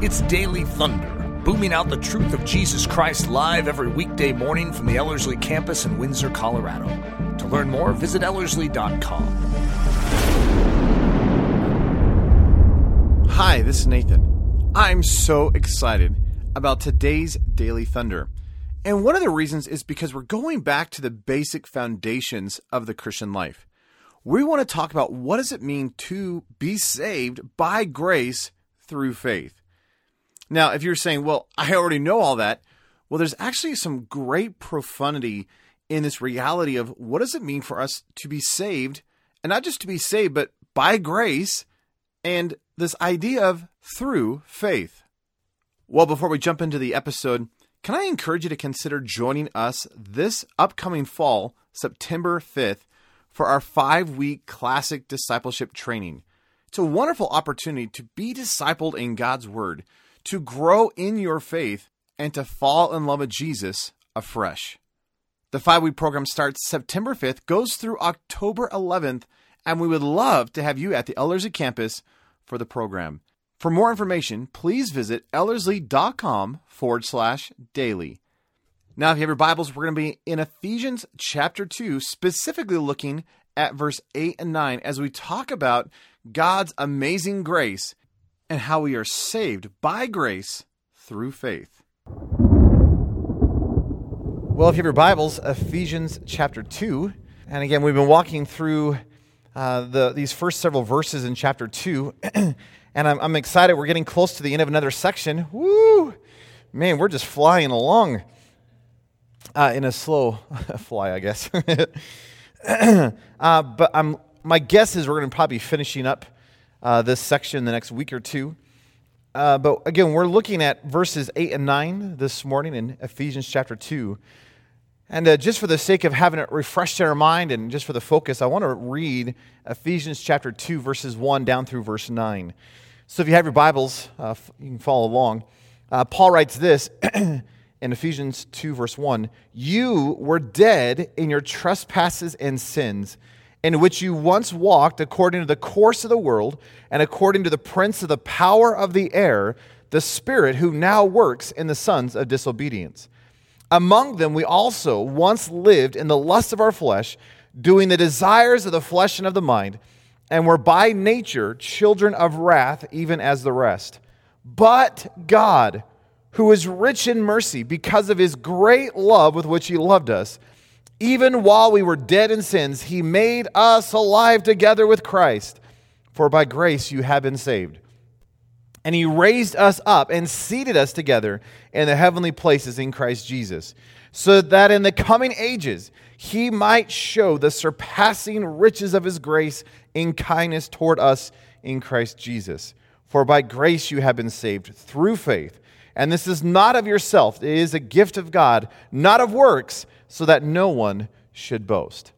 It's Daily Thunder, booming out the truth of Jesus Christ live every weekday morning from the Ellerslie campus in Windsor, Colorado. To learn more, visit Ellerslie.com. Hi, this is Nathan. I'm so excited about today's Daily Thunder. And one of the reasons is because we're going back to the basic foundations of the Christian life. We want to talk about what does it mean to be saved by grace through faith. Now, if you're saying, well, I already know all that, well, there's actually some great profundity in this reality of what does it mean for us to be saved, and not just to be saved, but by grace, and this idea of through faith. Well, before we jump into the episode, can I encourage you to consider joining us this upcoming fall, September 5th, for our five week classic discipleship training? It's a wonderful opportunity to be discipled in God's Word to grow in your faith and to fall in love with Jesus afresh. The five week program starts September 5th, goes through October 11th, and we would love to have you at the Ellerslie campus for the program. For more information, please visit ellerslie.com forward slash daily. Now, if you have your Bibles, we're going to be in Ephesians chapter 2, specifically looking at verse 8 and 9 as we talk about God's amazing grace and how we are saved by grace through faith. Well, if you have your Bibles, Ephesians chapter 2. And again, we've been walking through uh, the, these first several verses in chapter 2. and I'm, I'm excited. We're getting close to the end of another section. Woo! Man, we're just flying along uh, in a slow fly, I guess. uh, but I'm, my guess is we're going to probably be finishing up uh, this section the next week or two. Uh, but again, we're looking at verses 8 and 9 this morning in Ephesians chapter 2. And uh, just for the sake of having it refreshed in our mind and just for the focus, I want to read Ephesians chapter 2, verses 1 down through verse 9. So if you have your Bibles, uh, you can follow along. Uh, Paul writes this in Ephesians 2, verse 1 You were dead in your trespasses and sins in which you once walked according to the course of the world and according to the prince of the power of the air, the Spirit who now works in the sons of disobedience. Among them we also once lived in the lust of our flesh, doing the desires of the flesh and of the mind, and were by nature children of wrath, even as the rest. But God, who is rich in mercy, because of his great love with which he loved us, even while we were dead in sins, he made us alive together with Christ. For by grace you have been saved. And he raised us up and seated us together in the heavenly places in Christ Jesus, so that in the coming ages he might show the surpassing riches of his grace in kindness toward us in Christ Jesus. For by grace you have been saved through faith. And this is not of yourself, it is a gift of God, not of works so that no one should boast.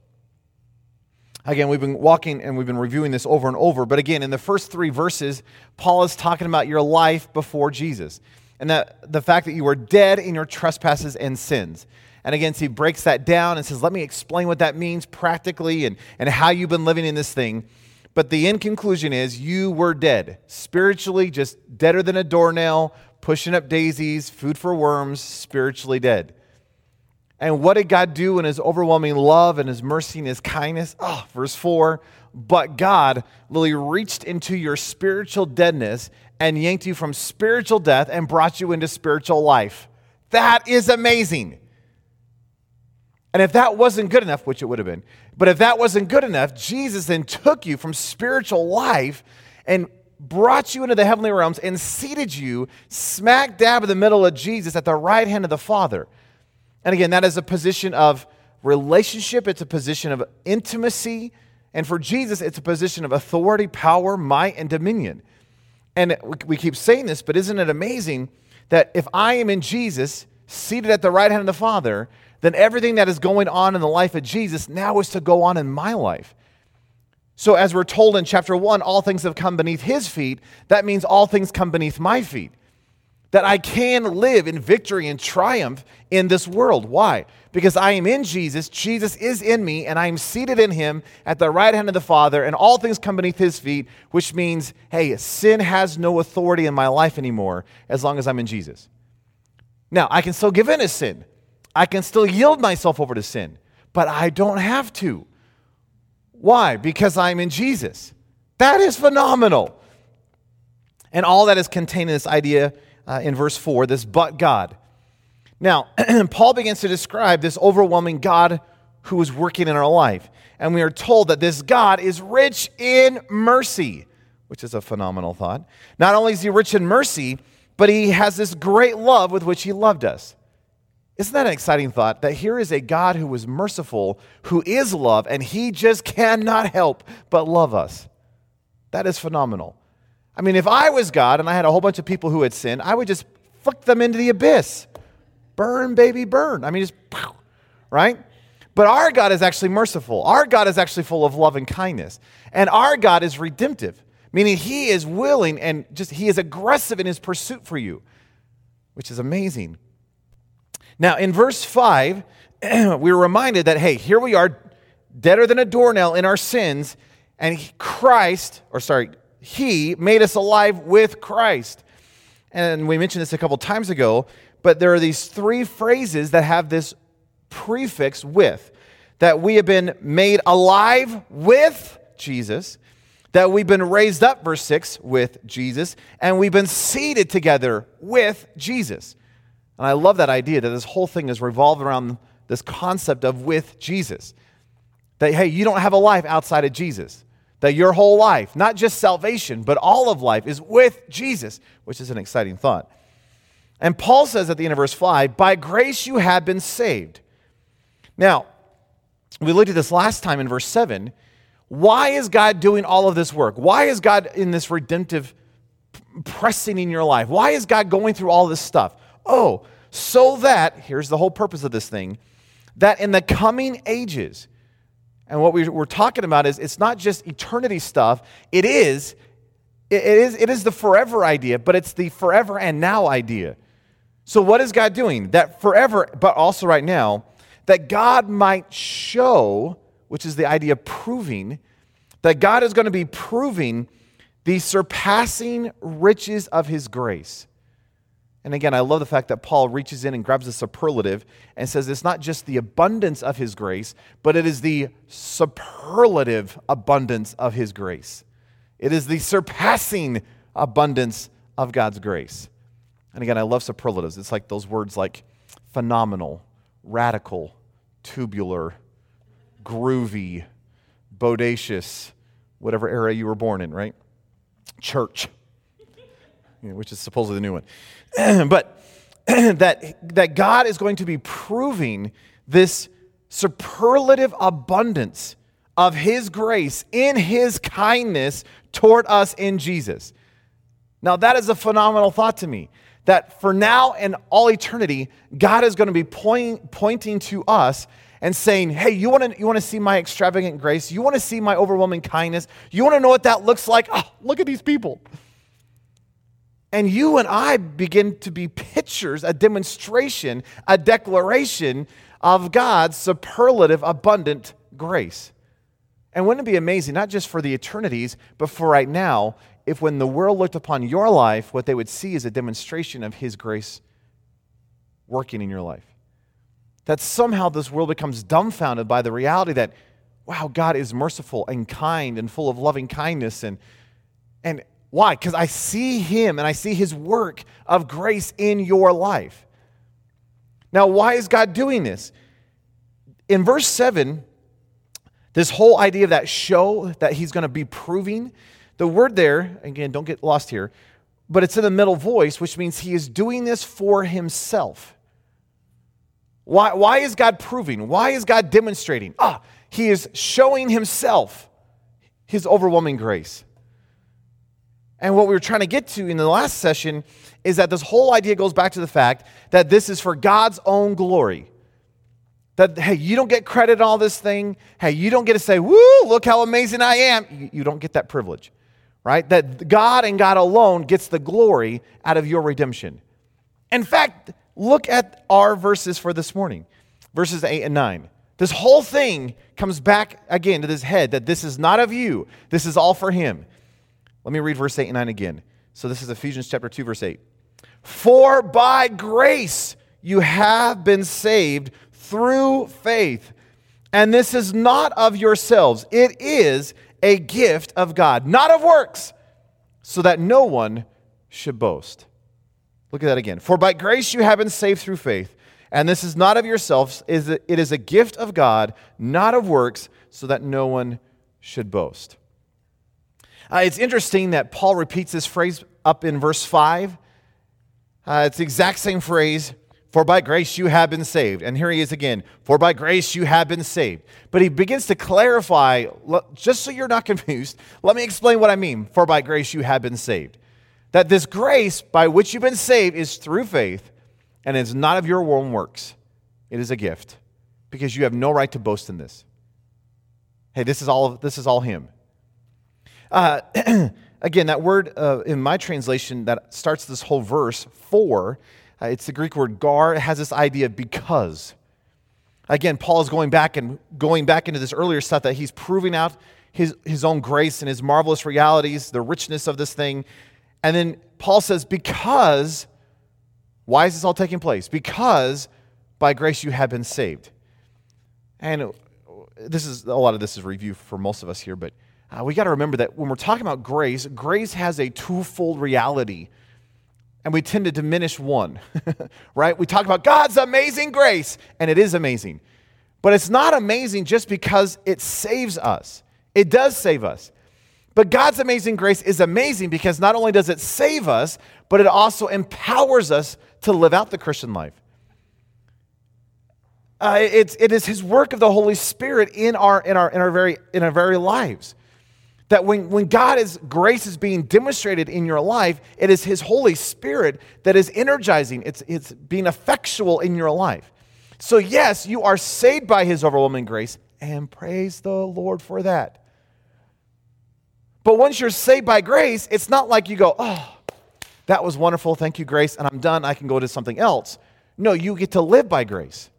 Again, we've been walking and we've been reviewing this over and over, but again, in the first three verses, Paul is talking about your life before Jesus and that the fact that you were dead in your trespasses and sins. And again, so he breaks that down and says, Let me explain what that means practically and, and how you've been living in this thing. But the end conclusion is you were dead, spiritually, just deader than a doornail, pushing up daisies, food for worms, spiritually dead. And what did God do in his overwhelming love and his mercy and his kindness? Oh, verse 4 But God literally reached into your spiritual deadness and yanked you from spiritual death and brought you into spiritual life. That is amazing. And if that wasn't good enough, which it would have been, but if that wasn't good enough, Jesus then took you from spiritual life and brought you into the heavenly realms and seated you smack dab in the middle of Jesus at the right hand of the Father. And again, that is a position of relationship, it's a position of intimacy. And for Jesus, it's a position of authority, power, might, and dominion. And we keep saying this, but isn't it amazing that if I am in Jesus, seated at the right hand of the Father, then everything that is going on in the life of Jesus now is to go on in my life. So, as we're told in chapter one, all things have come beneath his feet, that means all things come beneath my feet. that I can live in victory and triumph in this world. Why? Because I am in Jesus, Jesus is in me, and I am seated in him at the right hand of the Father, and all things come beneath his feet, which means, hey, sin has no authority in my life anymore as long as I'm in Jesus. Now, I can still give in to sin, I can still yield myself over to sin, but I don't have to. Why? Because I'm in Jesus. That is phenomenal. And all that is contained in this idea uh, in verse 4, this but God. Now, Paul begins to describe this overwhelming God who is working in our life. And we are told that this God is rich in mercy, which is a phenomenal thought. Not only is he rich in mercy, but he has this great love with which he loved us. Isn't that an exciting thought? That here is a God who is merciful, who is love, and he just cannot help but love us. That is phenomenal. I mean, if I was God and I had a whole bunch of people who had sinned, I would just flick them into the abyss. Burn, baby, burn. I mean, just, right? But our God is actually merciful. Our God is actually full of love and kindness. And our God is redemptive, meaning He is willing and just He is aggressive in His pursuit for you, which is amazing. Now, in verse 5, we were reminded that, hey, here we are, deader than a doornail in our sins, and Christ, or sorry, he made us alive with Christ. And we mentioned this a couple times ago, but there are these three phrases that have this prefix with that we have been made alive with Jesus, that we've been raised up, verse 6, with Jesus, and we've been seated together with Jesus. And I love that idea that this whole thing is revolved around this concept of with Jesus. That, hey, you don't have a life outside of Jesus. That your whole life, not just salvation, but all of life, is with Jesus, which is an exciting thought. And Paul says at the end of verse 5 By grace you have been saved. Now, we looked at this last time in verse 7. Why is God doing all of this work? Why is God in this redemptive pressing in your life? Why is God going through all this stuff? Oh, so that, here's the whole purpose of this thing, that in the coming ages, and what we, are talking about is it's not just eternity stuff, it is, it is, it is the forever idea, but it's the forever and now idea. So, what is God doing? That forever, but also right now, that God might show, which is the idea of proving, that God is going to be proving the surpassing riches of his grace. And again, I love the fact that Paul reaches in and grabs a superlative and says it's not just the abundance of his grace, but it is the superlative abundance of his grace. It is the surpassing abundance of God's grace. And again, I love superlatives. It's like those words like phenomenal, radical, tubular, groovy, bodacious, whatever era you were born in, right? Church, which is supposedly the new one. but that, that God is going to be proving this superlative abundance of His grace in His kindness toward us in Jesus. Now, that is a phenomenal thought to me. That for now and all eternity, God is going to be point, pointing to us and saying, Hey, you want to you wanna see my extravagant grace? You want to see my overwhelming kindness? You want to know what that looks like? Oh, look at these people. And you and I begin to be pictures, a demonstration, a declaration of God's superlative, abundant grace. And wouldn't it be amazing, not just for the eternities, but for right now, if when the world looked upon your life, what they would see is a demonstration of His grace working in your life? That somehow this world becomes dumbfounded by the reality that, wow, God is merciful and kind and full of loving kindness and and why? Because I see Him and I see His work of grace in your life. Now, why is God doing this? In verse 7, this whole idea of that show that He's going to be proving, the word there, again, don't get lost here, but it's in the middle voice, which means He is doing this for Himself. Why, why is God proving? Why is God demonstrating? Ah, He is showing Himself His overwhelming grace. And what we were trying to get to in the last session is that this whole idea goes back to the fact that this is for God's own glory. That, hey, you don't get credit on all this thing. Hey, you don't get to say, woo, look how amazing I am. You, don't get that privilege, right? That God and God alone gets the glory out of your redemption. In fact, look at our verses for this morning verses 8 and 9. This whole thing comes back again to this head that this is not of you, this is all for him. Let me read verse 8 and 9 again. So this is Ephesians chapter 2, verse 8. For by grace you have been saved through faith. And this is not of yourselves, it is a gift of God, not of works, so that no one should boast. Look at that again. For by grace you have been saved through faith, and this is not of yourselves, it is a gift of God, not of works, so that no one should boast. Uh, it's interesting that Paul repeats this phrase up in verse 5. Uh, it's the exact same phrase, for by grace you have been saved. And here he is again, for by grace you have been saved. But he begins to clarify, just so you're not confused, let me explain what I mean, for by grace you have been saved. That this grace by which you've been saved is through faith, and it's not of your own works. It is a gift, because you have no right to boast in this. Hey, this is all, this is all him. Uh, again, that word uh, in my translation that starts this whole verse, for, uh, it's the Greek word gar. It has this idea of because. Again, Paul is going back and going back into this earlier stuff that he's proving out his, his own grace and his marvelous realities, the richness of this thing. And then Paul says, because, why is this all taking place? Because by grace you have been saved. And this is a lot of this is review for most of us here, but uh, we got to remember that when we're talking about grace, grace has a twofold reality, and we tend to diminish one, right? We talk about God's amazing grace, and it is amazing. But it's not amazing just because it saves us. It does save us. But God's amazing grace is amazing because not only does it save us, but it also empowers us to live out the Christian life. Uh, it's, it is His work of the Holy Spirit in our, in our, in our, very, in our very lives that when, when God is grace is being demonstrated in your life, it is His Holy Spirit that is energizing, it's, it's being effectual in your life. So, yes, you are saved by His overwhelming grace, and praise the Lord for that. But once you're saved by grace, it's not like you go, oh, that was wonderful, thank you, grace, and I'm done, I can go to something else. No, you get to live by grace.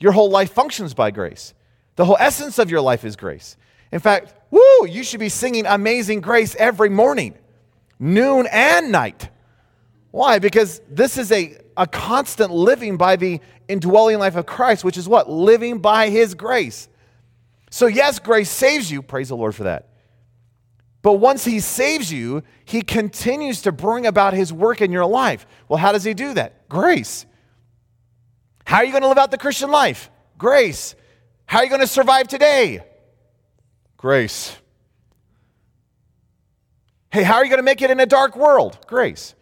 Your whole life functions by grace. The whole essence of your life is grace. In fact, woo, you should be singing Amazing Grace every morning, noon and night. Why? Because this is a, a constant living by the indwelling life of Christ, which is what? Living by His grace. So, yes, grace saves you. Praise the Lord for that. But once He saves you, He continues to bring about His work in your life. Well, how does He do that? Grace. How are you going to live out the Christian life? Grace. How are you going to survive today? Grace. Hey, how are you going to make it in a dark world? Grace.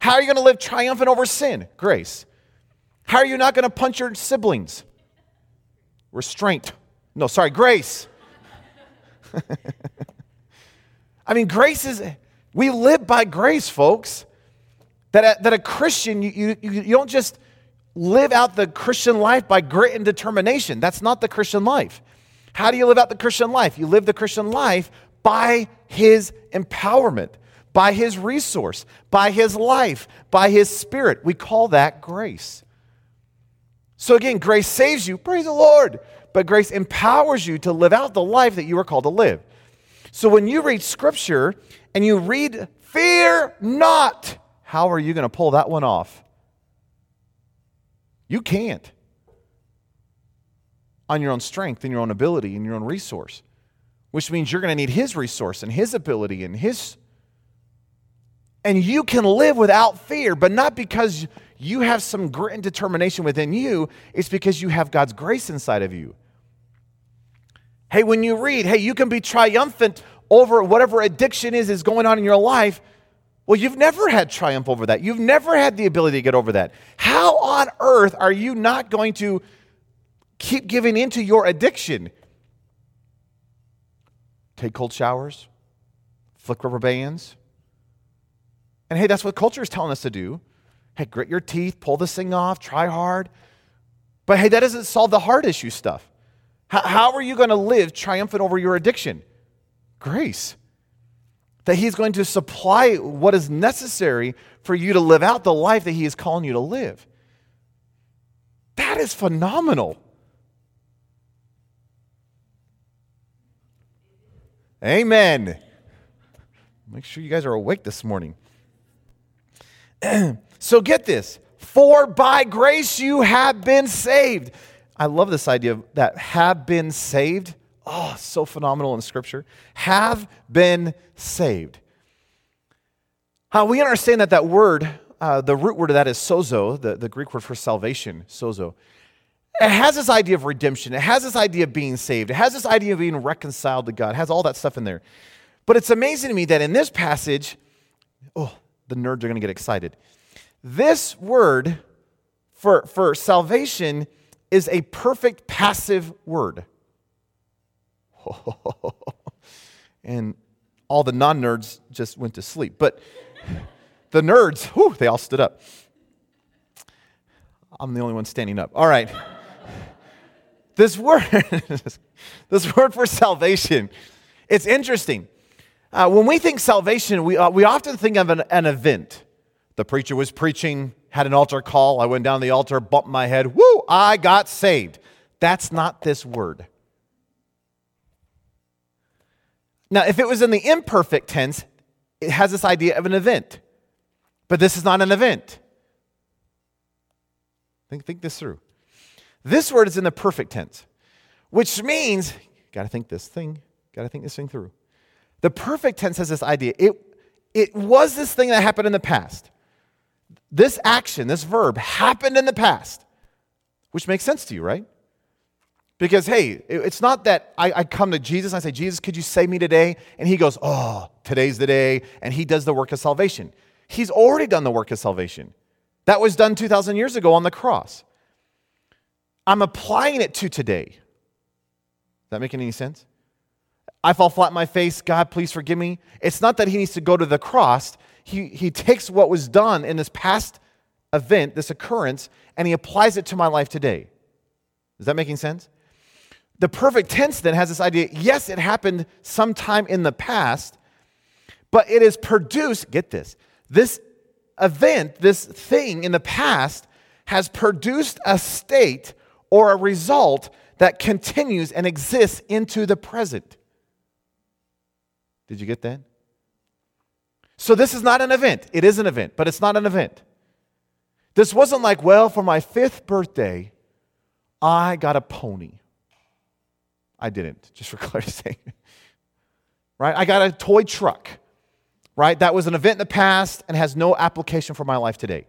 How are you going to live triumphant over sin? Grace. How are you not going to punch your siblings? Restraint. No, sorry, grace. I mean, grace is, we live by grace, folks. That a, that a Christian, you, you, you don't just live out the Christian life by grit and determination. That's not the Christian life. How do you live out the Christian life? You live the Christian life by His empowerment, by His resource, by His life, by His Spirit. We call that grace. So again, grace saves you, praise the Lord, but grace empowers you to live out the life that you are called to live. So when you read Scripture and you read, fear not, how are you going to pull that one off? You can't on your own strength and your own ability and your own resource, which means you're going to need His resource and His ability and His. And you can live without fear, but not because you have some grit and determination within you, it's because you have God's grace inside of you. Hey, when you read, hey, you can be triumphant over whatever addiction is is going on in your life. Well, you've never had triumph over that. You've never had the ability to get over that. How on earth are you not going to keep giving into your addiction. Take cold showers, flick rubber bands. And hey, that's what culture is telling us to do. Hey, grit your teeth, pull this thing off, try hard. But hey, that doesn't solve the heart issue stuff. How, how are you going to live triumphant over your addiction? Grace. that He's going to supply what is necessary for you to live out the life that He is calling you to live. That is phenomenal. Amen. Make sure you guys are awake this morning. so get this for by grace you have been saved. I love this idea of that have been saved. Oh, so phenomenal in Scripture. Have been saved. How we understand that that word, uh, the root word of that is sozo, the, the Greek word for salvation, sozo. It has this idea of redemption. It has this idea of being saved. It has this idea of being reconciled to God. It has all that stuff in there. But it's amazing to me that in this passage, oh, the nerds are going to get excited. This word for, for salvation is a perfect passive word. and all the non nerds just went to sleep. But the nerds, whew, they all stood up. I'm the only one standing up. All right. This word, this word for salvation, it's interesting. Uh, when we think salvation, we, uh, we often think of an, an event. The preacher was preaching, had an altar call. I went down the altar, bumped my head. Woo, I got saved. That's not this word. Now, if it was in the imperfect tense, it has this idea of an event. But this is not an event. Think, think this through. This word is in the perfect tense, which means, got to think this thing, got to think this thing through. The perfect tense has this idea. It, it was this thing that happened in the past. This action, this verb, happened in the past, which makes sense to you, right? Because, hey, it's not that I, I, come to Jesus and I say, Jesus, could you save me today? And he goes, Oh, today's the day. And he does the work of salvation. He's already done the work of salvation. That was done 2,000 years ago on the cross. I'm applying it to today. Does that make any sense? I fall flat on my face. God, please forgive me. It's not that he needs to go to the cross. He, he takes what was done in this past event, this occurrence, and he applies it to my life today. Is that making sense? The perfect tense then has this idea yes, it happened sometime in the past, but it is produced, get this, this event, this thing in the past has produced a state or a result that continues and exists into the present. Did you get that? So this is not an event. It is an event, but it's not an event. This wasn't like, well, for my fifth birthday, I got a pony. I didn't, just for clarity's sake. right? I got a toy truck. Right? That was an event in the past and has no application for my life today.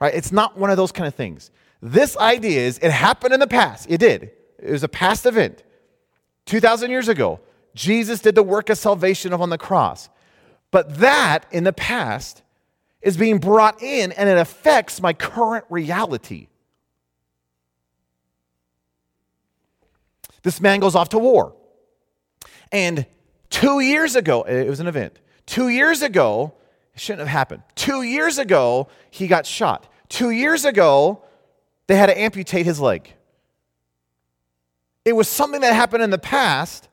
Right? It's not one of those kind of things. This idea is it happened in the past. It did. It was a past event. 2,000 years ago, Jesus did the work of salvation on the cross. But that in the past is being brought in and it affects my current reality. This man goes off to war. And two years ago, it was an event. Two years ago, it shouldn't have happened. Two years ago, he got shot. Two years ago, they had to amputate his leg. It was something that happened in the past,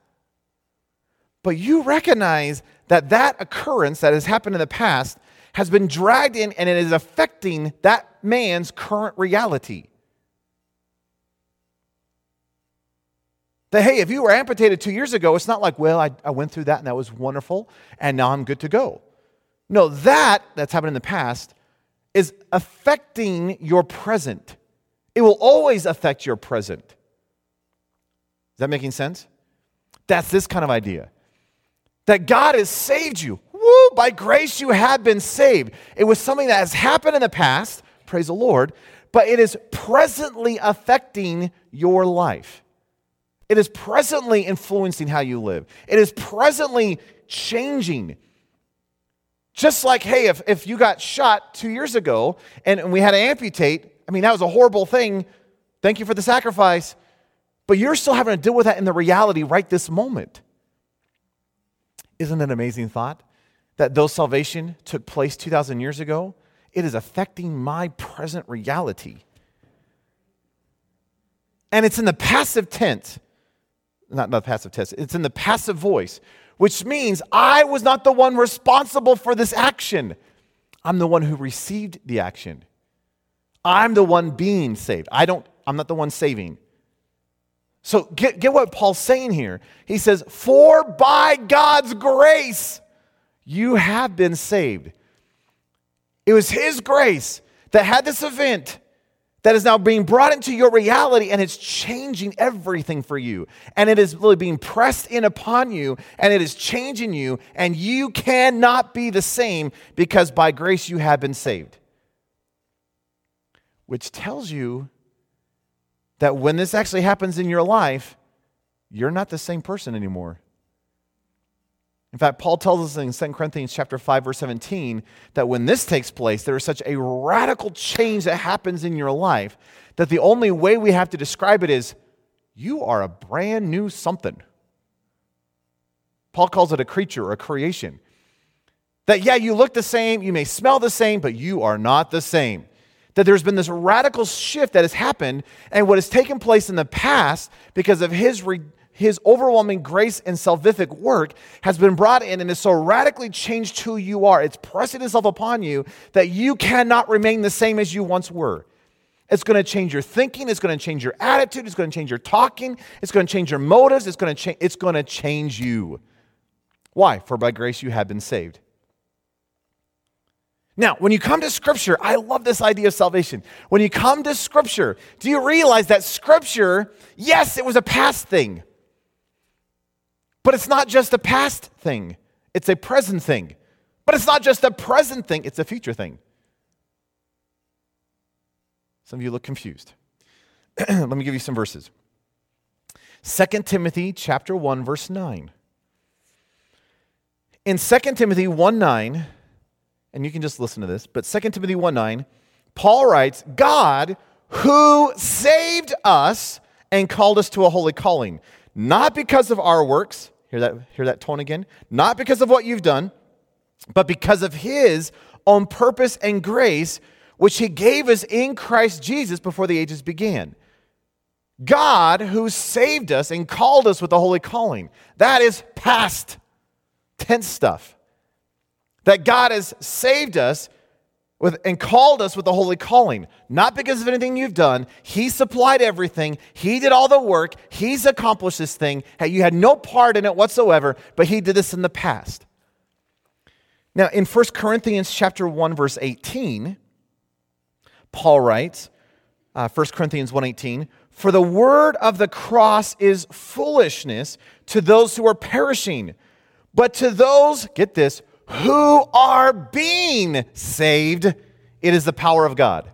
but you recognize that that occurrence that has happened in the past has been dragged in and it is affecting that man's current reality. That, hey, if you were amputated two years ago, it's not like, well, I, I went through that and that was wonderful and now I'm good to go. No, that that's happened in the past is affecting your present. It will always affect your present. Is that making sense? That's this kind of idea that God has saved you. Woo, by grace you have been saved. It was something that has happened in the past, praise the Lord, but it is presently affecting your life. It is presently influencing how you live. It is presently changing. Just like, hey, if, if you got shot two years ago and, and we had to amputate, I mean, that was a horrible thing. Thank you for the sacrifice. But you're still having to deal with that in the reality right this moment. Isn't it an amazing thought that though salvation took place 2,000 years ago, it is affecting my present reality? And it's in the passive tense, not the passive tense, it's in the passive voice, which means I was not the one responsible for this action. I'm the one who received the action. I'm the one being saved. I don't, I'm not the one saving. So get, get what Paul's saying here. He says, For by God's grace you have been saved. It was His grace that had this event that is now being brought into your reality and it's changing everything for you. And it is really being pressed in upon you and it is changing you, and you cannot be the same because by grace you have been saved. Which tells you that when this actually happens in your life, you're not the same person anymore. In fact, Paul tells us in 2 Corinthians chapter 5 verse 17 that when this takes place, there is such a radical change that happens in your life that the only way we have to describe it is you are a brand new something. Paul calls it a creature a creation. That yeah, you look the same, you may smell the same, but you are not the same. That there's been this radical shift that has happened, and what has taken place in the past because of his re- his overwhelming grace and salvific work has been brought in and has so radically changed who you are. It's pressing itself upon you that you cannot remain the same as you once were. It's going to change your thinking, it's going to change your attitude, it's going to change your talking, it's going to change your motives, it's going to change it's going to change you. Why? For by grace you have been saved. Now, when you come to Scripture, I love this idea of salvation. When you come to Scripture, do you realize that Scripture, yes, it was a past thing. But it's not just a past thing, it's a present thing. But it's not just a present thing, it's a future thing. Some of you look confused. Let me give you some verses. 2 Timothy chapter 1 verse 9. In 2 Timothy 1 9, and you can just listen to this, but 2 Timothy 1 9, Paul writes, God who saved us and called us to a holy calling, not because of our works, Hear that, hear that tone again? Not because of what you've done, but because of His own purpose and grace, which He gave us in Christ Jesus before the ages began. God, who saved us and called us with the holy calling, that is past tense stuff. That God has saved us with, and called us with a holy calling, not because of anything you've done. He supplied everything. He did all the work. He's accomplished this thing. You had no part in it whatsoever, but he did this in the past. Now, in 1 Corinthians chapter 1, verse 18, Paul writes, uh, 1 Corinthians 1.18, For the word of the cross is foolishness to those who are perishing, but to those, get this, who are being saved, it is the power of God.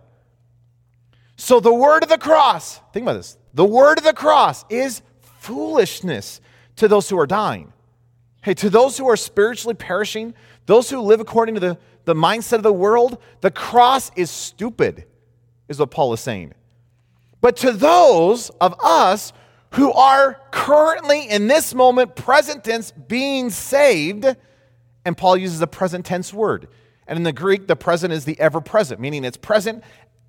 So the word of the cross, think about this. The word of the cross is foolishness to those who are dying. Hey, to those who are spiritually perishing, those who live according to the, the mindset of the world, the cross is stupid, is what Paul is saying. But to those of us who are currently in this moment, present tense, being saved, and Paul uses a present tense word. And in the Greek, the present is the ever present, meaning it's present,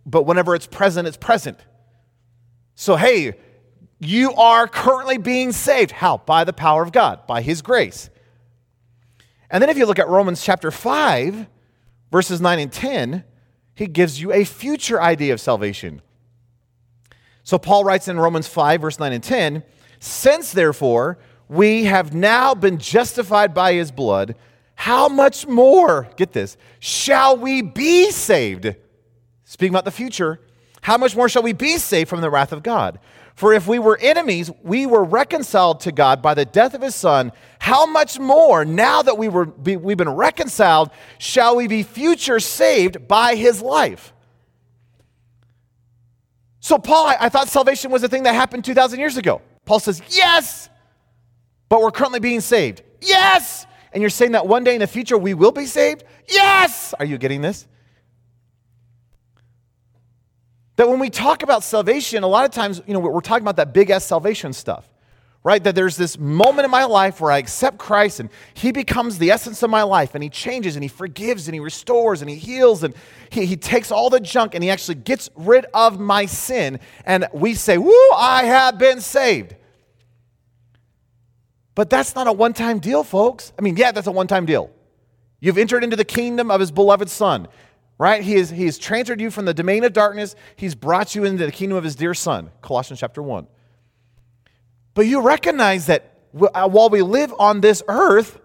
but whenever it's present, it's present. So, hey, you are currently being saved. How? By the power of God, by His grace. And then if you look at Romans chapter 5, verses 9 and 10, he gives you a future idea of salvation. So Paul writes in Romans 5, verse 9 and 10 Since therefore we have now been justified by his blood, how much more, get this, shall we be saved? Speaking about the future, how much more shall we be saved from the wrath of God? For if we were enemies, we were reconciled to God by the death of his Son. How much more, now that we were, we've been reconciled, shall we be future saved by his life? So, Paul, I thought salvation was a thing that happened 2,000 years ago. Paul says, yes, but we're currently being saved. Yes, and you're saying that one day in the future we will be saved? Yes! Are you getting this? That when we talk about salvation, a lot of times, you know, we're talking about that big S salvation stuff, right? That there's this moment in my life where I accept Christ and He becomes the essence of my life and He changes and He forgives and He restores and He heals and He, he takes all the junk and He actually gets rid of my sin. And we say, Woo, I have been saved. But that's not a one time deal, folks. I mean, yeah, that's a one time deal. You've entered into the kingdom of his beloved Son, right? He, he has transferred you from the domain of darkness, he's brought you into the kingdom of his dear Son, Colossians chapter 1. But you recognize that uh, while we live on this earth,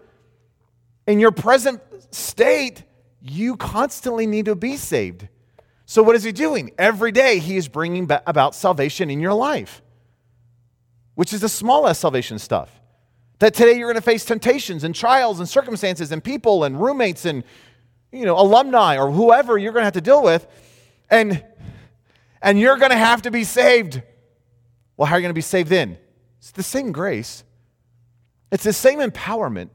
in your present state, you constantly need to be saved. So, what is he doing? Every day, he is bringing about salvation in your life, which is the small salvation stuff. That today you're going to face temptations and trials and circumstances and people and roommates and you know alumni or whoever you're going to have to deal with, and and you're going to have to be saved. Well, how are you going to be saved then? It's the same grace. It's the same empowerment.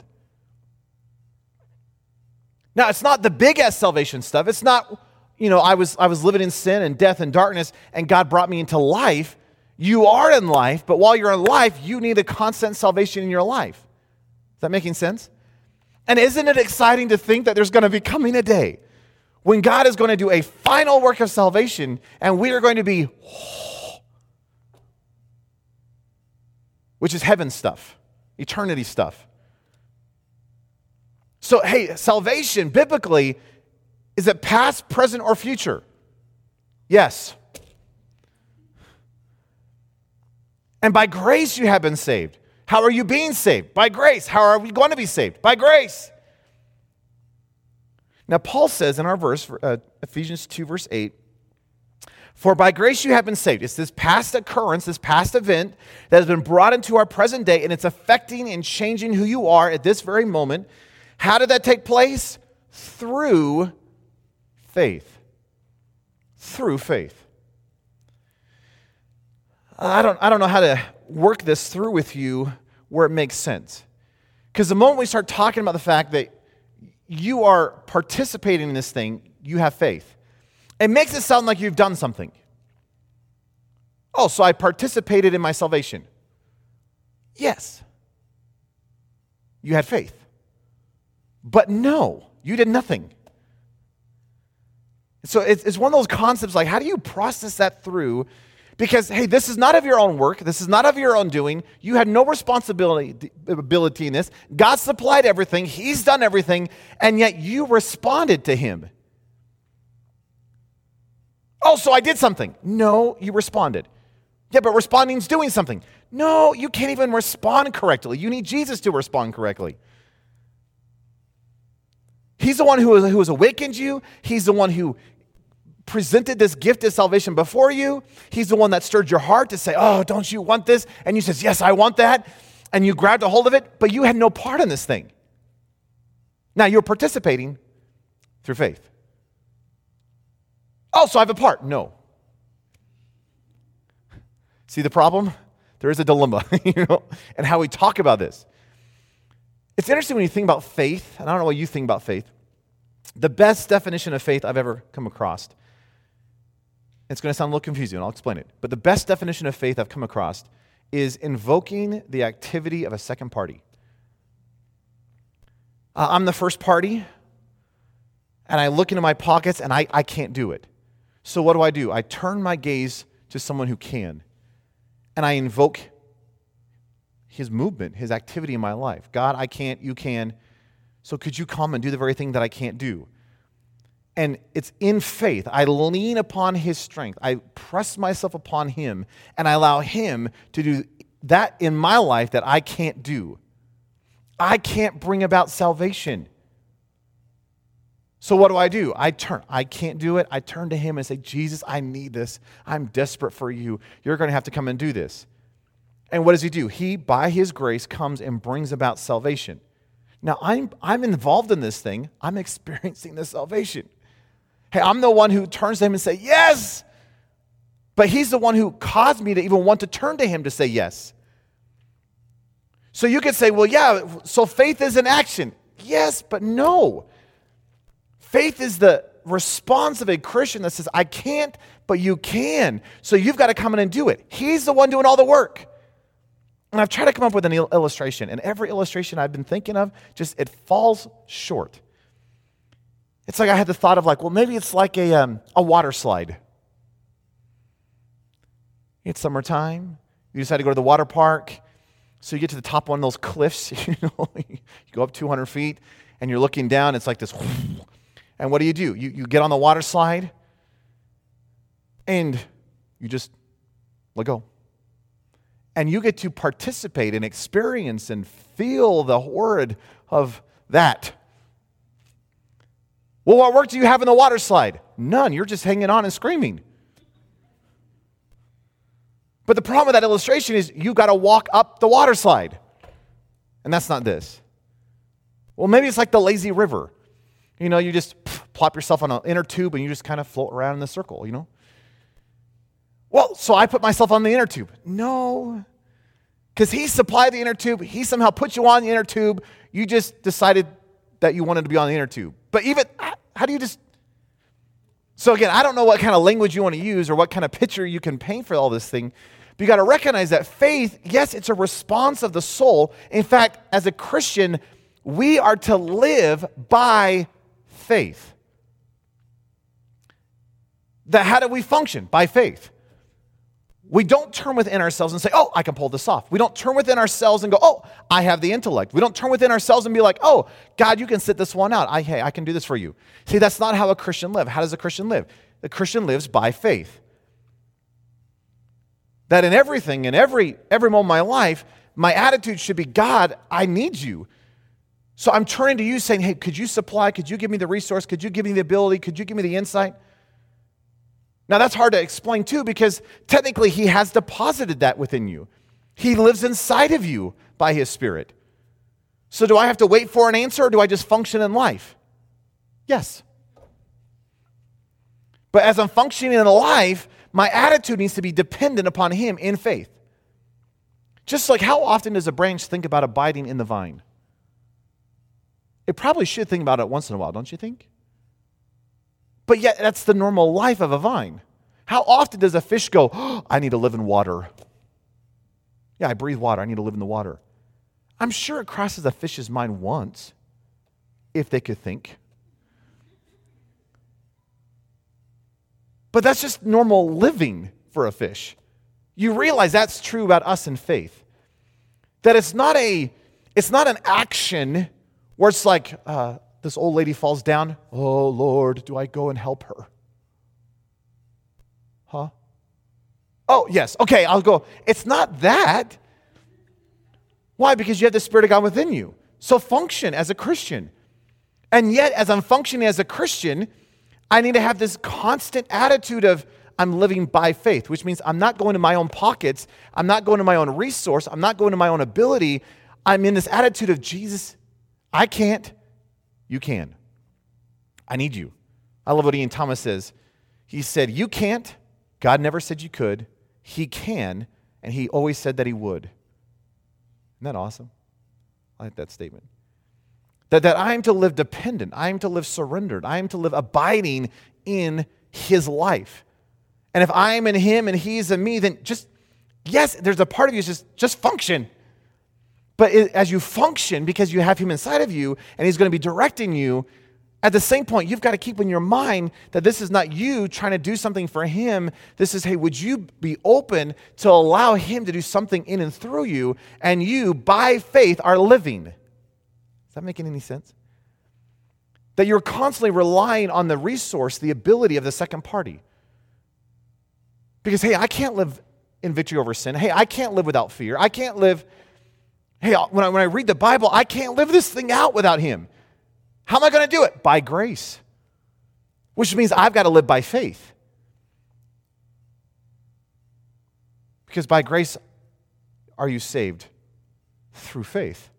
Now, it's not the big S salvation stuff. It's not, you know, I was, I was living in sin and death and darkness, and God brought me into life. You are in life, but while you're in life, you need a constant salvation in your life. Is that making sense? And isn't it exciting to think that there's going to be coming a day when God is going to do a final work of salvation and we are going to be, which is heaven stuff, eternity stuff. So, hey, salvation biblically is it past, present, or future? Yes. And by grace you have been saved. How are you being saved? By grace. How are we going to be saved? By grace. Now, Paul says in our verse, uh, Ephesians 2, verse 8, for by grace you have been saved. It's this past occurrence, this past event that has been brought into our present day, and it's affecting and changing who you are at this very moment. How did that take place? Through faith. Through faith. I don't, I don't know how to work this through with you where it makes sense. Because the moment we start talking about the fact that you are participating in this thing, you have faith. It makes it sound like you've done something. Oh, so I participated in my salvation. Yes. You had faith. But no, you did nothing. So it's, it's one of those concepts like, how do you process that through? Because, hey, this is not of your own work. This is not of your own doing. You had no responsibility ability in this. God supplied everything, He's done everything, and yet you responded to Him. Oh, so I did something. No, you responded. Yeah, but responding is doing something. No, you can't even respond correctly. You need Jesus to respond correctly. He's the one who, who has awakened you. He's the one who presented this gift of salvation before you. He's the one that stirred your heart to say, Oh, don't you want this? And you says, Yes, I want that. And you grabbed a hold of it, but you had no part in this thing. Now you're participating through faith. Oh, so I have a part. No. See the problem? There is a dilemma, you know, and how we talk about this. It's interesting when you think about faith, and I don't know what you think about faith. The best definition of faith I've ever come across, it's going to sound a little confusing, and I'll explain it. But the best definition of faith I've come across is invoking the activity of a second party. Uh, I'm the first party, and I look into my pockets, and I, I can't do it. So what do I do? I turn my gaze to someone who can, and I invoke his movement, his activity in my life. God, I can't, you can. So could you come and do the very thing that I can't do? And it's in faith. I lean upon his strength. I press myself upon him and I allow him to do that in my life that I can't do. I can't bring about salvation. So what do I do? I turn. I can't do it. I turn to him and say, Jesus, I need this. I'm desperate for you. You're going to have to come and do this. And what does he do? He, by his grace, comes and brings about salvation. Now, I'm, I'm involved in this thing. I'm experiencing the salvation. Hey, I'm the one who turns to him and say, Yes. But he's the one who caused me to even want to turn to him to say yes. So you could say, Well, yeah, so faith is an action. Yes, but no. Faith is the response of a Christian that says, I can't, but you can. So you've got to come in and do it. He's the one doing all the work. And I've tried to come up with an il- illustration, and every illustration I've been thinking of just it falls short. It's like I had the thought of like, well, maybe it's like a, um, a water slide. It's summertime. You decide to go to the water park. So you get to the top of one of those cliffs, you know, you go up 200 feet and you're looking down, it's like this. And what do you do? You, you get on the water slide and you just let go. And you get to participate and experience and feel the horror of that. Well, what work do you have in the water slide? None. You're just hanging on and screaming. But the problem with that illustration is you've got to walk up the water slide. And that's not this. Well, maybe it's like the lazy river. You know, you just plop yourself on an inner tube and you just kind of float around in the circle, you know? Well, so I put myself on the inner tube. No. Because he supplied the inner tube. He somehow put you on the inner tube. You just decided that you wanted to be on the inner tube. But even, how do you just. So again, I don't know what kind of language you want to use or what kind of picture you can paint for all this thing. But you got to recognize that faith, yes, it's a response of the soul. In fact, as a Christian, we are to live by faith. That how do we function? By faith. We don't turn within ourselves and say, oh, I can pull this off. We don't turn within ourselves and go, oh, I have the intellect. We don't turn within ourselves and be like, oh, God, you can sit this one out. I, hey, I can do this for you. See, that's not how a Christian lives. How does a Christian live? The Christian lives by faith. That in everything, in every, every moment of my life, my attitude should be, God, I need you. So I'm turning to you saying, hey, could you supply? Could you give me the resource? Could you give me the ability? Could you give me the insight? Now, that's hard to explain too because technically he has deposited that within you. He lives inside of you by his spirit. So, do I have to wait for an answer or do I just function in life? Yes. But as I'm functioning in life, my attitude needs to be dependent upon him in faith. Just like how often does a branch think about abiding in the vine? It probably should think about it once in a while, don't you think? But yet, that's the normal life of a vine. How often does a fish go, oh, I need to live in water? Yeah, I breathe water. I need to live in the water. I'm sure it crosses a fish's mind once, if they could think. But that's just normal living for a fish. You realize that's true about us in faith. That it's not a it's not an action where it's like, uh, this old lady falls down. Oh, Lord, do I go and help her? Huh? Oh, yes. Okay, I'll go. It's not that. Why? Because you have the Spirit of God within you. So function as a Christian. And yet, as I'm functioning as a Christian, I need to have this constant attitude of, I'm living by faith, which means I'm not going to my own pockets. I'm not going to my own resource. I'm not going to my own ability. I'm in this attitude of, Jesus, I can't. You can. I need you. I love what Ian Thomas says. He said, You can't. God never said you could. He can, and He always said that He would. Isn't that awesome? I like that statement. That, that I am to live dependent, I am to live surrendered, I am to live abiding in His life. And if I am in Him and He's in me, then just, yes, there's a part of you just, just function. But it, as you function, because you have Him inside of you and He's going to be directing you, at the same point, you've got to keep in your mind that this is not you trying to do something for Him. This is, hey, would you be open to allow Him to do something in and through you, and you, by faith, are living? Is that making any sense? That you're constantly relying on the resource, the ability of the second party. Because, hey, I can't live in victory over sin. Hey, I can't live without fear. I can't live Hey, when I, when I read the Bible, I can't live this thing out without Him. How am I going to do it? By grace, which means I've got to live by faith. Because by grace are you saved through faith.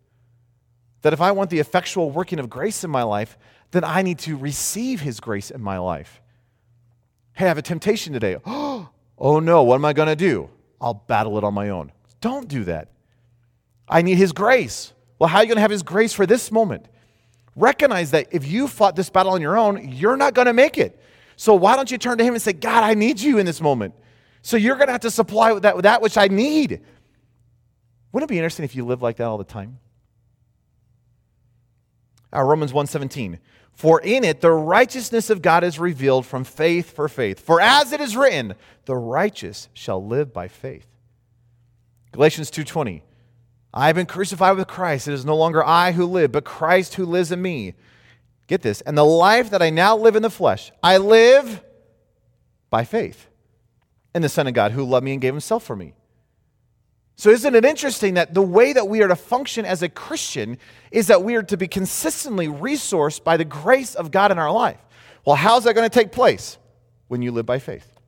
That if I want the effectual working of grace in my life, then I need to receive His grace in my life. Hey, I have a temptation today. Oh no, what am I going to do? I'll battle it on my own. Don't do that. I need His grace. Well, how are you going to have His grace for this moment? Recognize that if you fought this battle on your own, you're not going to make it. So why don't you turn to Him and say, God, I need you in this moment. So you're going to have to supply with that, with that which I need. Wouldn't it be interesting if you lived like that all the time? Uh, Romans 1:17. For in it the righteousness of God is revealed from faith for faith. For as it is written, the righteous shall live by faith. Galatians 2:20. I've been crucified with Christ. It is no longer I who live, but Christ who lives in me. Get this. And the life that I now live in the flesh, I live by faith in the Son of God who loved me and gave himself for me. So, isn't it interesting that the way that we are to function as a Christian is that we are to be consistently resourced by the grace of God in our life? Well, how's that going to take place? When you live by faith.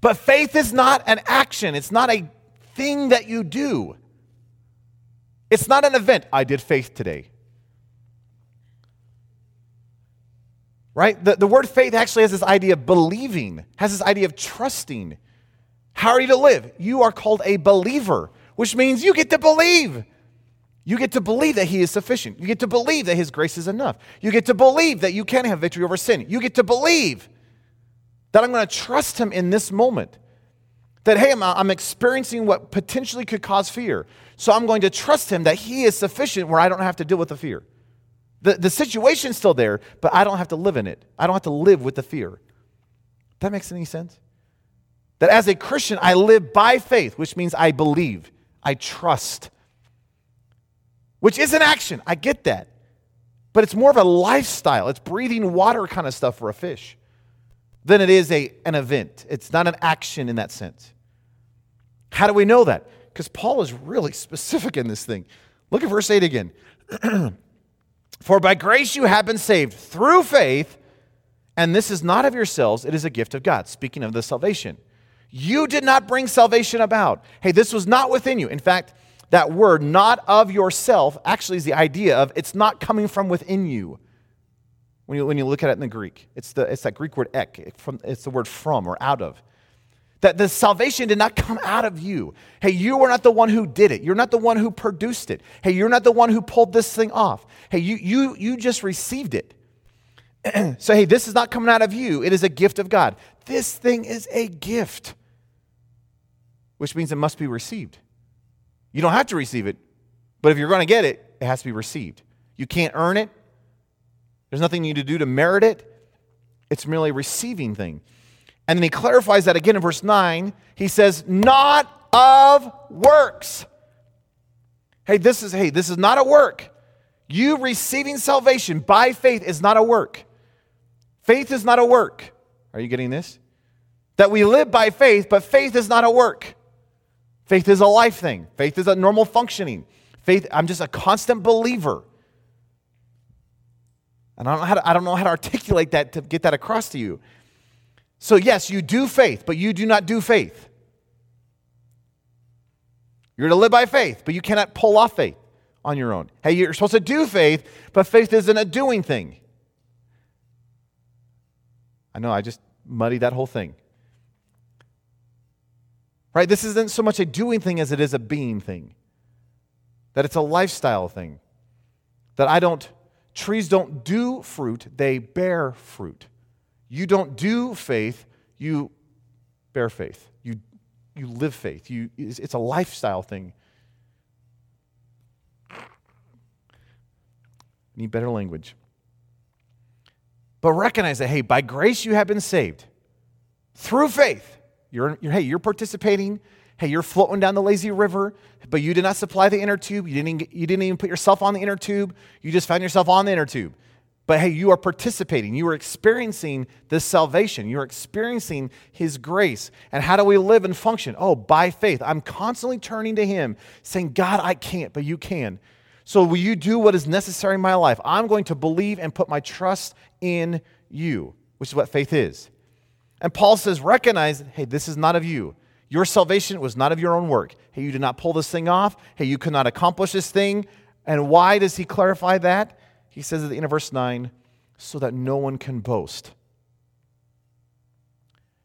But faith is not an action, it's not a thing that you do. It's not an event. I did faith today. Right? The, the word faith actually has this idea of believing, has this idea of trusting. How are you to live? You are called a believer, which means you get to believe. You get to believe that He is sufficient. You get to believe that His grace is enough. You get to believe that you can have victory over sin. You get to believe that I'm going to trust Him in this moment. That, hey, I'm, I'm experiencing what potentially could cause fear. So I'm going to trust Him that He is sufficient where I don't have to deal with the fear. The, the situation's still there, but I don't have to live in it. I don't have to live with the fear. That makes any sense? That as a Christian, I live by faith, which means I believe, I trust, which is an action. I get that. But it's more of a lifestyle. It's breathing water kind of stuff for a fish than it is a, an event. It's not an action in that sense. How do we know that? Because Paul is really specific in this thing. Look at verse 8 again. For by grace you have been saved through faith, and this is not of yourselves, it is a gift of God. Speaking of the salvation. You did not bring salvation about. Hey, this was not within you. In fact, that word, not of yourself, actually is the idea of it's not coming from within you. When you, when you look at it in the Greek, it's, the, it's that Greek word ek, from, it's the word from or out of. That the salvation did not come out of you. Hey, you were not the one who did it. You're not the one who produced it. Hey, you're not the one who pulled this thing off. Hey, you, you, you just received it. so, hey, this is not coming out of you. It is a gift of God. This thing is a gift, which means it must be received. You don't have to receive it, but if you're going to get it, it has to be received. You can't earn it. There's nothing you need to do to merit it. It's merely a receiving thing. And then he clarifies that again in verse 9. He says, not of works. Hey, this is hey, this is not a work. You receiving salvation by faith is not a work. Faith is not a work. Are you getting this? That we live by faith, but faith is not a work. Faith is a life thing. Faith is a normal functioning. Faith, I'm just a constant believer. And I don't know how to, I don't know how to articulate that to get that across to you. So, yes, you do faith, but you do not do faith. You're to live by faith, but you cannot pull off faith on your own. Hey, you're supposed to do faith, but faith isn't a doing thing. I know, I just muddied that whole thing. Right? This isn't so much a doing thing as it is a being thing. That it's a lifestyle thing. That I don't, trees don't do fruit, they bear fruit. You don't do faith, you bear faith. You, you live faith. You, it's, a lifestyle thing. Need better language. But recognize that, hey, by grace you have been saved through faith. You're, you're, hey, you're participating. Hey, you're floating down the lazy river, but you did not supply the inner tube. You didn't, you didn't even put yourself on the inner tube. You just found yourself on the inner tube. But hey, you are participating. You are experiencing this salvation. You're experiencing His grace. And how do we live and function? Oh, by faith. I'm constantly turning to Him, saying, God, I can't, but you can. So will you do what is necessary in my life? I'm going to believe and put my trust in you, which is what faith is. And Paul says, recognize, hey, this is not of you. Your salvation was not of your own work. Hey, you did not pull this thing off. Hey, you could not accomplish this thing. And why does he clarify that? He says at the end of verse 9, so that no one can boast.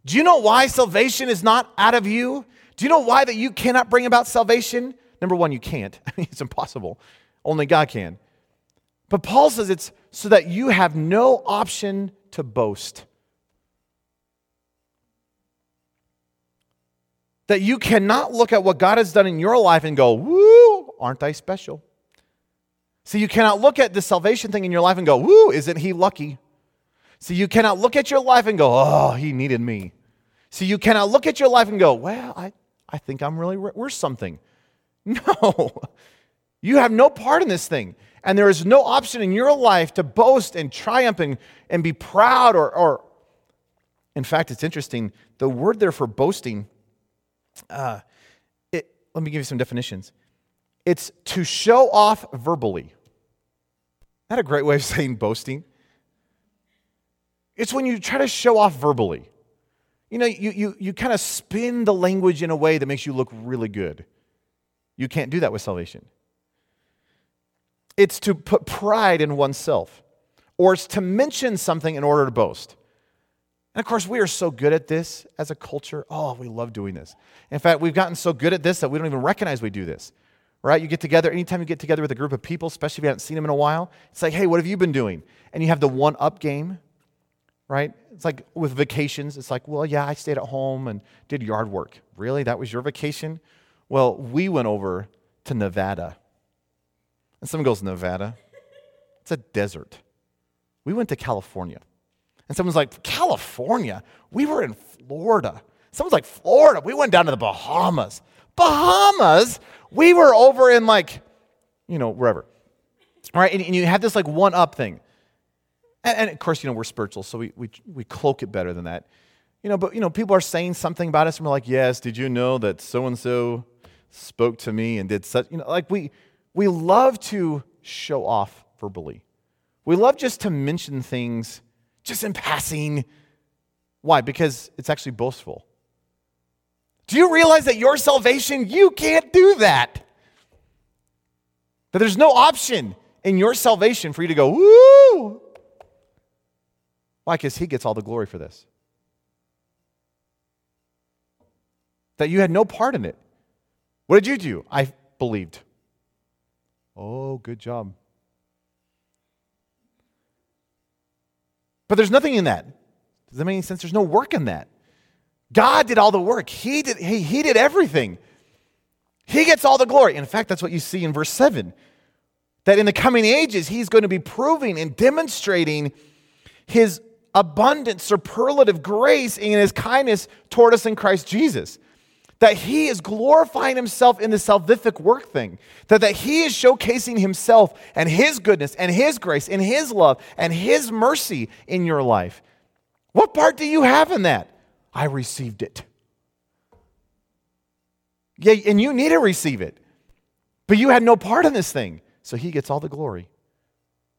Do you know why salvation is not out of you? Do you know why that you cannot bring about salvation? Number one, you can't. I mean, it's impossible. Only God can. But Paul says it's so that you have no option to boast. That you cannot look at what God has done in your life and go, woo, aren't I special? See, you cannot look at the salvation thing in your life and go, woo, isn't he lucky? See, you cannot look at your life and go, oh, he needed me. See, you cannot look at your life and go, well, I, I think I'm really worth something. No. You have no part in this thing. And there is no option in your life to boast and triumph and, and be proud or, or, in fact, it's interesting. The word there for boasting, uh, it, let me give you some definitions. It's to show off verbally. That a great way of saying boasting? It's when you try to show off verbally. You know, you, you, you kind of spin the language in a way that makes you look really good. You can't do that with salvation. It's to put pride in oneself, or it's to mention something in order to boast. And of course, we are so good at this as a culture. Oh, we love doing this. In fact, we've gotten so good at this that we don't even recognize we do this. Right? You get together, anytime you get together with a group of people, especially if you haven't seen them in a while, it's like, hey, what have you been doing? And you have the one up game, right? It's like with vacations, it's like, well, yeah, I stayed at home and did yard work. Really? That was your vacation? Well, we went over to Nevada. And someone goes, Nevada? It's a desert. We went to California. And someone's like, California? We were in Florida. Someone's like, Florida? We went down to the Bahamas. Bahamas? We were over in like, you know, wherever. All right, and, and you have this like one up thing. And, and, of course, you know, we're spiritual, so we, we, we cloak it better than that. You know, but, you know, people are saying something about us, and we're like, yes, did you know that so and so spoke to me and did such, you know, like we, we love to show off verbally. We love just to mention things just in passing. Why? Because it's actually boastful. Do you realize that your salvation, you can't do that? That there's no option in your salvation for you to go, woo! Why? Because he gets all the glory for this. That you had no part in it. What did you do? I believed. Oh, good job. But there's nothing in that. Does that make any sense? There's no work in that. God did all the work. He did, he, he did everything. He gets all the glory. In fact, that's what you see in verse 7. That in the coming ages, he's going to be proving and demonstrating his abundant, superlative grace and his kindness toward us in Christ Jesus. That he is glorifying himself in the salvific work thing. That, that he is showcasing himself and his goodness and his grace and his love and his mercy in your life. What part do you have in that? I received it. Yeah, and you need to receive it. But you had no part in this thing. So he gets all the glory.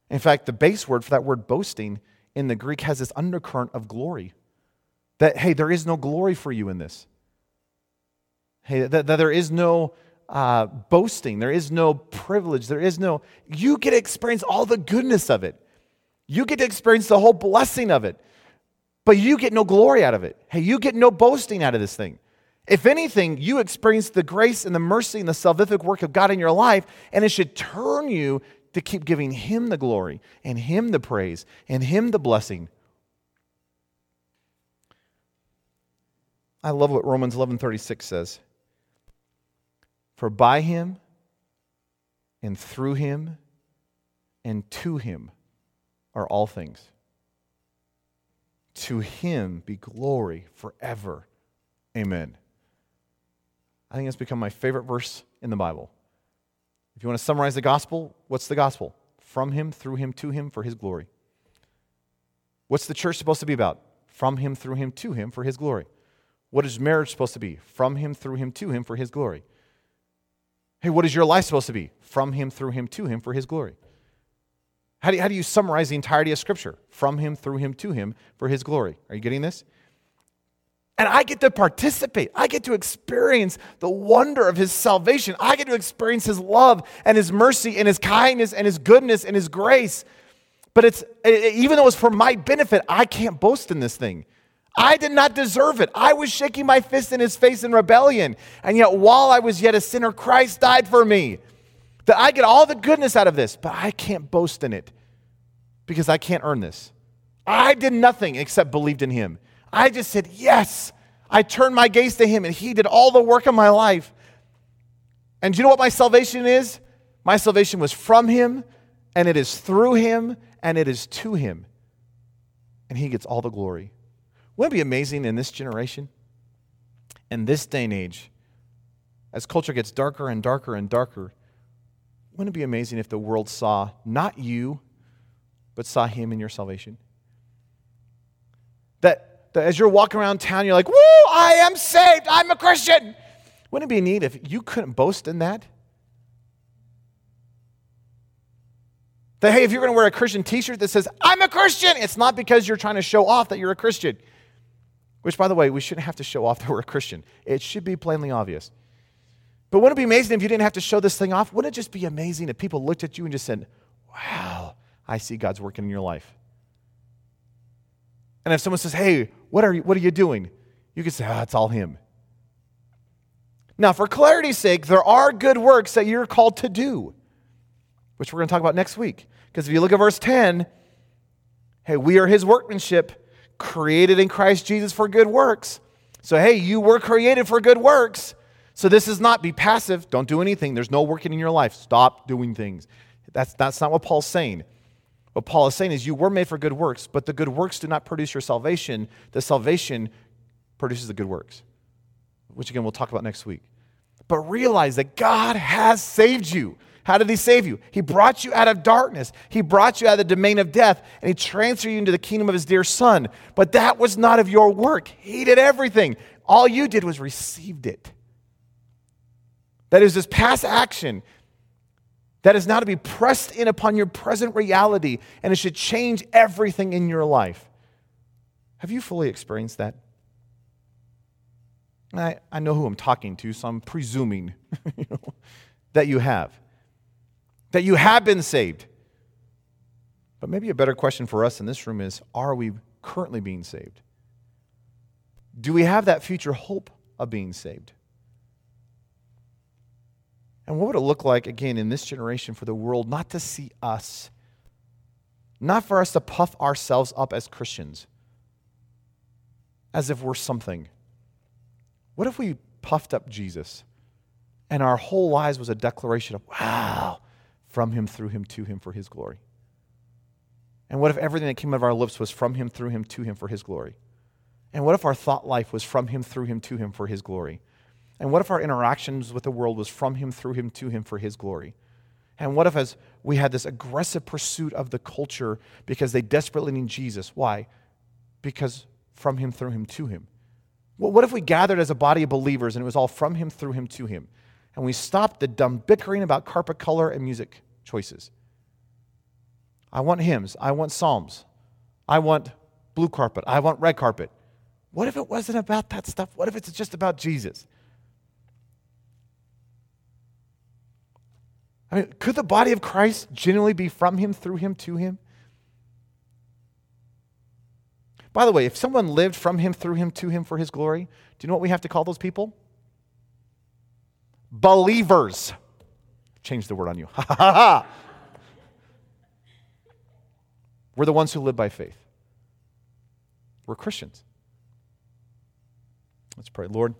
In fact, the base word for that word boasting in the Greek has this undercurrent of glory. That, hey, there is no glory for you in this. Hey, that, that there is no uh, boasting, there is no privilege, there is no, you get to experience all the goodness of it. You get to experience the whole blessing of it, but you get no glory out of it. Hey, you get no boasting out of this thing. If anything, you experience the grace and the mercy and the salvific work of God in your life, and it should turn you to keep giving Him the glory and Him the praise and Him the blessing. I love what Romans 11:36 says. For by him and through him and to him are all things. To him be glory forever. Amen. I think it's become my favorite verse in the Bible. If you want to summarize the gospel, what's the gospel? From him, through him, to him, for his glory. What's the church supposed to be about? From him, through him, to him, for his glory. What is marriage supposed to be? From him, through him, to him, for his glory. Hey, what is your life supposed to be? From him, through him, to him, for his glory. How do, you, how do you summarize the entirety of Scripture? From him, through him, to him, for his glory. Are you getting this? And I get to participate. I get to experience the wonder of his salvation. I get to experience his love and his mercy and his kindness and his goodness and his grace. But it's even though it's for my benefit, I can't boast in this thing. I did not deserve it. I was shaking my fist in his face in rebellion. And yet, while I was yet a sinner, Christ died for me. That I get all the goodness out of this, but I can't boast in it because I can't earn this. I did nothing except believed in him. I just said, Yes. I turned my gaze to him, and he did all the work of my life. And do you know what my salvation is? My salvation was from him, and it is through him, and it is to him. And he gets all the glory. Wouldn't it be amazing in this generation, in this day and age, as culture gets darker and darker and darker, wouldn't it be amazing if the world saw not you, but saw Him in your salvation? That, that as you're walking around town, you're like, Woo, I am saved. I'm a Christian. Wouldn't it be neat if you couldn't boast in that? That, hey, if you're going to wear a Christian t shirt that says, I'm a Christian, it's not because you're trying to show off that you're a Christian. Which, by the way, we shouldn't have to show off that we're a Christian. It should be plainly obvious. But wouldn't it be amazing if you didn't have to show this thing off? Wouldn't it just be amazing if people looked at you and just said, Wow, I see God's working in your life? And if someone says, Hey, what are you, what are you doing? You can say, Oh, it's all Him. Now, for clarity's sake, there are good works that you're called to do, which we're going to talk about next week. Because if you look at verse 10, hey, we are His workmanship, created in Christ Jesus for good works. So, hey, you were created for good works. So this is not be passive, don't do anything. There's no working in your life. Stop doing things. That's, that's not what Paul's saying. What Paul is saying is you were made for good works, but the good works do not produce your salvation. The salvation produces the good works, which again we'll talk about next week. But realize that God has saved you. How did he save you? He brought you out of darkness. He brought you out of the domain of death, and he transferred you into the kingdom of his dear son. But that was not of your work. He did everything. All you did was received it. That is this past action that is now to be pressed in upon your present reality, and it should change everything in your life. Have you fully experienced that? I, I know who I'm talking to, so I'm presuming you know, that you have. That you have been saved. But maybe a better question for us in this room is are we currently being saved? Do we have that future hope of being saved? And what would it look like, again, in this generation for the world not to see us, not for us to puff ourselves up as Christians, as if we're something? What if we puffed up Jesus and our whole lives was a declaration of, wow, from him, through him, to him, for his glory? And what if everything that came out of our lips was from him, through him, to him, for his glory? And what if our thought life was from him, through him, to him, for his glory? And what if our interactions with the world was from him, through him, to him, for his glory? And what if as we had this aggressive pursuit of the culture because they desperately need Jesus? Why? Because from him, through him, to him. Well, what if we gathered as a body of believers and it was all from him, through him, to him? And we stopped the dumb bickering about carpet color and music choices. I want hymns. I want psalms. I want blue carpet. I want red carpet. What if it wasn't about that stuff? What if it's just about Jesus? I mean, could the body of Christ genuinely be from him, through him, to him? By the way, if someone lived from him, through him, to him for his glory, do you know what we have to call those people? Believers. Change the word on you. Ha ha ha. We're the ones who live by faith. We're Christians. Let's pray. Lord,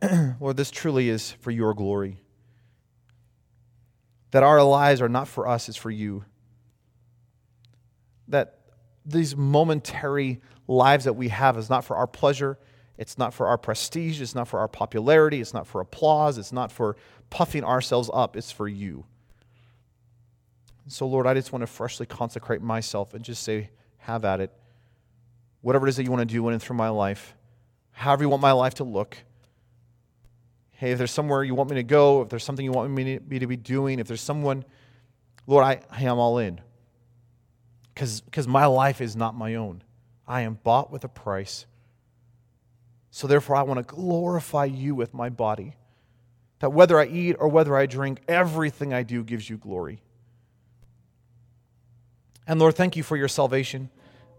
Lord, this truly is for your glory that our lives are not for us, it's for you. That these momentary lives that we have is not for our pleasure, it's not for our prestige, it's not for our popularity, it's not for applause, it's not for puffing ourselves up, it's for you. So, Lord, I just want to freshly consecrate myself and just say, have at it. Whatever it is that you want to do in and through my life, however you want my life to look. Hey, if there's somewhere you want me to go, if there's something you want me to be doing, if there's someone, Lord, I, I am all in. Because my life is not my own. I am bought with a price. So therefore, I want to glorify you with my body. That whether I eat or whether I drink, everything I do gives you glory. And Lord, thank you for your salvation.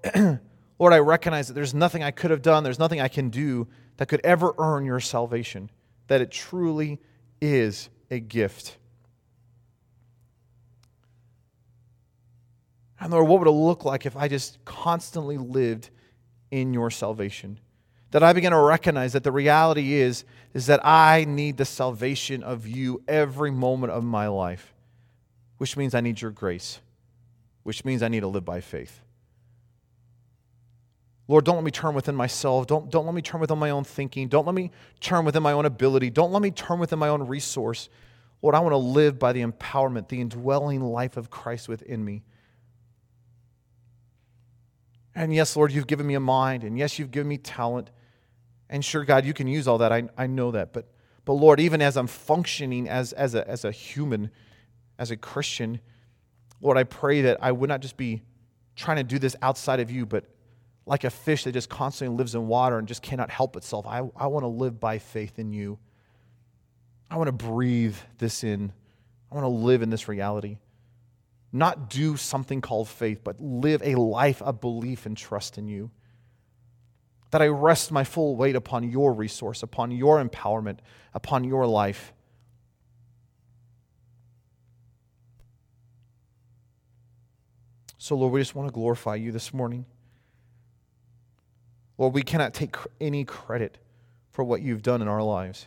Lord, I recognize that there's nothing I could have done, there's nothing I can do that could ever earn your salvation that it truly is a gift. And Lord, what would it look like if I just constantly lived in your salvation? That I begin to recognize that the reality is, is that I need the salvation of you every moment of my life, which means I need your grace, which means I need to live by faith. Lord, don't let me turn within myself. Don't, don't let me turn within my own thinking. Don't let me turn within my own ability. Don't let me turn within my own resource. Lord, I want to live by the empowerment, the indwelling life of Christ within me. And yes, Lord, you've given me a mind. And yes, you've given me talent. And sure, God, you can use all that. I, I know that. But, but Lord, even as I'm functioning as, as, a, as a human, as a Christian, Lord, I pray that I would not just be trying to do this outside of you, but like a fish that just constantly lives in water and just cannot help itself. I, I want to live by faith in you. I want to breathe this in. I want to live in this reality. Not do something called faith, but live a life of belief and trust in you. That I rest my full weight upon your resource, upon your empowerment, upon your life. So, Lord, we just want to glorify you this morning. Lord, we cannot take any credit for what you've done in our lives.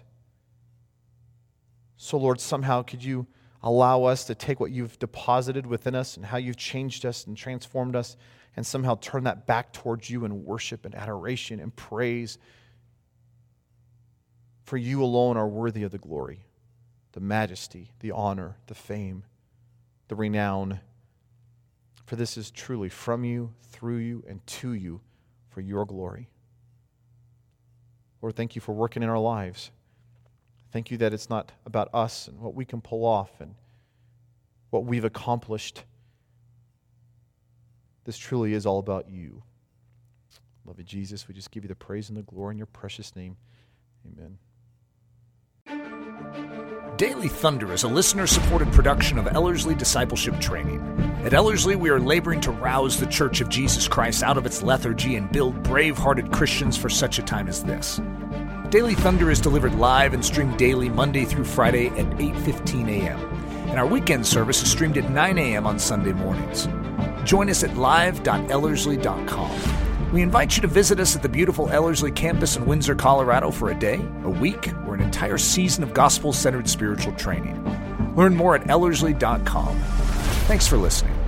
So, Lord, somehow could you allow us to take what you've deposited within us and how you've changed us and transformed us and somehow turn that back towards you in worship and adoration and praise? For you alone are worthy of the glory, the majesty, the honor, the fame, the renown. For this is truly from you, through you, and to you for your glory. Lord, thank you for working in our lives. Thank you that it's not about us and what we can pull off and what we've accomplished. This truly is all about you. Love you, Jesus. We just give you the praise and the glory in your precious name. Amen. Daily Thunder is a listener supported production of Ellerslie Discipleship Training. At Ellerslie, we are laboring to rouse the Church of Jesus Christ out of its lethargy and build brave hearted Christians for such a time as this. Daily Thunder is delivered live and streamed daily Monday through Friday at 8:15 a.m. And our weekend service is streamed at 9 a.m. on Sunday mornings. Join us at live.ellerslie.com. We invite you to visit us at the beautiful Ellerslie campus in Windsor, Colorado for a day, a week, entire season of gospel centered spiritual training. Learn more at Ellerslie.com. Thanks for listening.